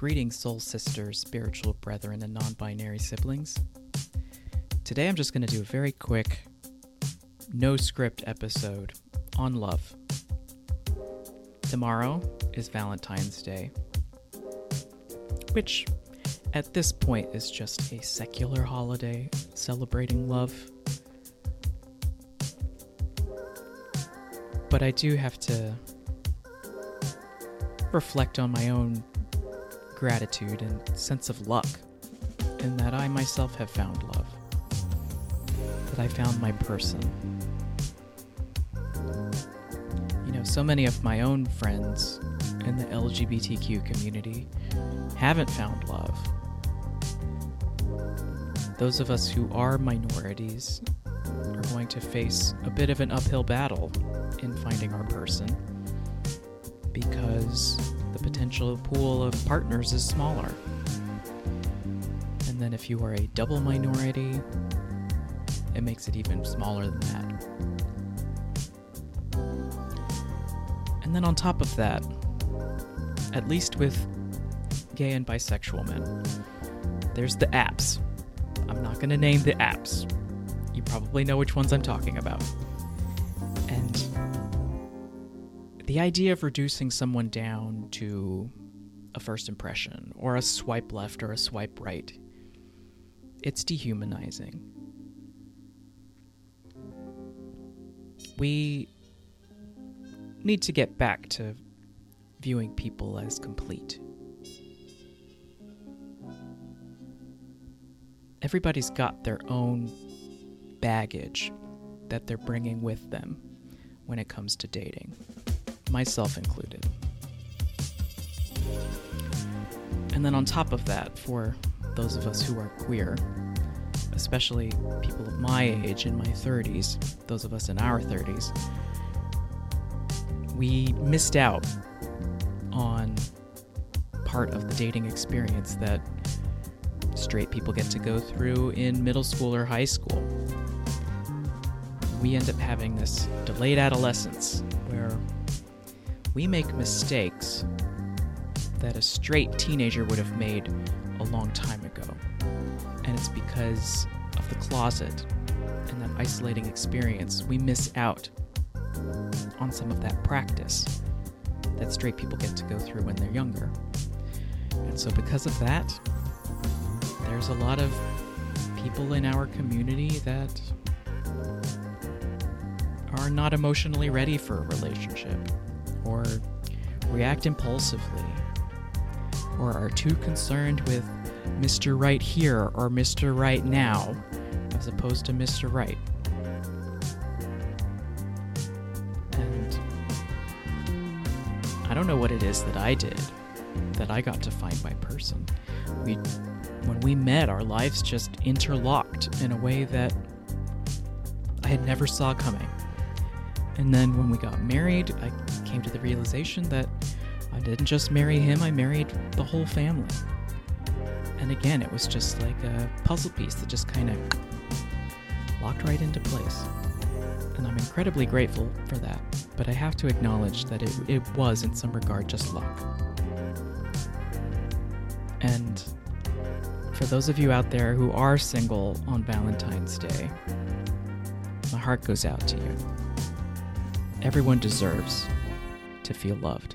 Greetings, soul sisters, spiritual brethren, and non binary siblings. Today I'm just going to do a very quick, no script episode on love. Tomorrow is Valentine's Day, which at this point is just a secular holiday celebrating love. But I do have to reflect on my own gratitude and sense of luck in that I myself have found love. That I found my person. You know, so many of my own friends in the LGBTQ community haven't found love. Those of us who are minorities are going to face a bit of an uphill battle in finding our person because the potential pool of partners is smaller. And then if you are a double minority, it makes it even smaller than that. And then on top of that, at least with gay and bisexual men, there's the apps. I'm not going to name the apps. You probably know which ones I'm talking about. And the idea of reducing someone down to a first impression or a swipe left or a swipe right, it's dehumanizing. We need to get back to viewing people as complete. Everybody's got their own baggage that they're bringing with them when it comes to dating, myself included. And then on top of that, for those of us who are queer, especially people of my age in my 30s, those of us in our 30s, we missed out on part of the dating experience that straight people get to go through in middle school or high school. We end up having this delayed adolescence where we make mistakes that a straight teenager would have made a long time ago. And it's because of the closet and that isolating experience, we miss out on some of that practice that straight people get to go through when they're younger. And so, because of that, there's a lot of people in our community that are not emotionally ready for a relationship, or react impulsively, or are too concerned with Mr. Right here or Mr. Right now, as opposed to Mr. Right. And I don't know what it is that I did that I got to find my person. We when we met, our lives just interlocked in a way that I had never saw coming. And then when we got married, I came to the realization that I didn't just marry him, I married the whole family. And again, it was just like a puzzle piece that just kind of locked right into place. And I'm incredibly grateful for that. But I have to acknowledge that it, it was, in some regard, just luck. And for those of you out there who are single on Valentine's Day, my heart goes out to you. Everyone deserves to feel loved.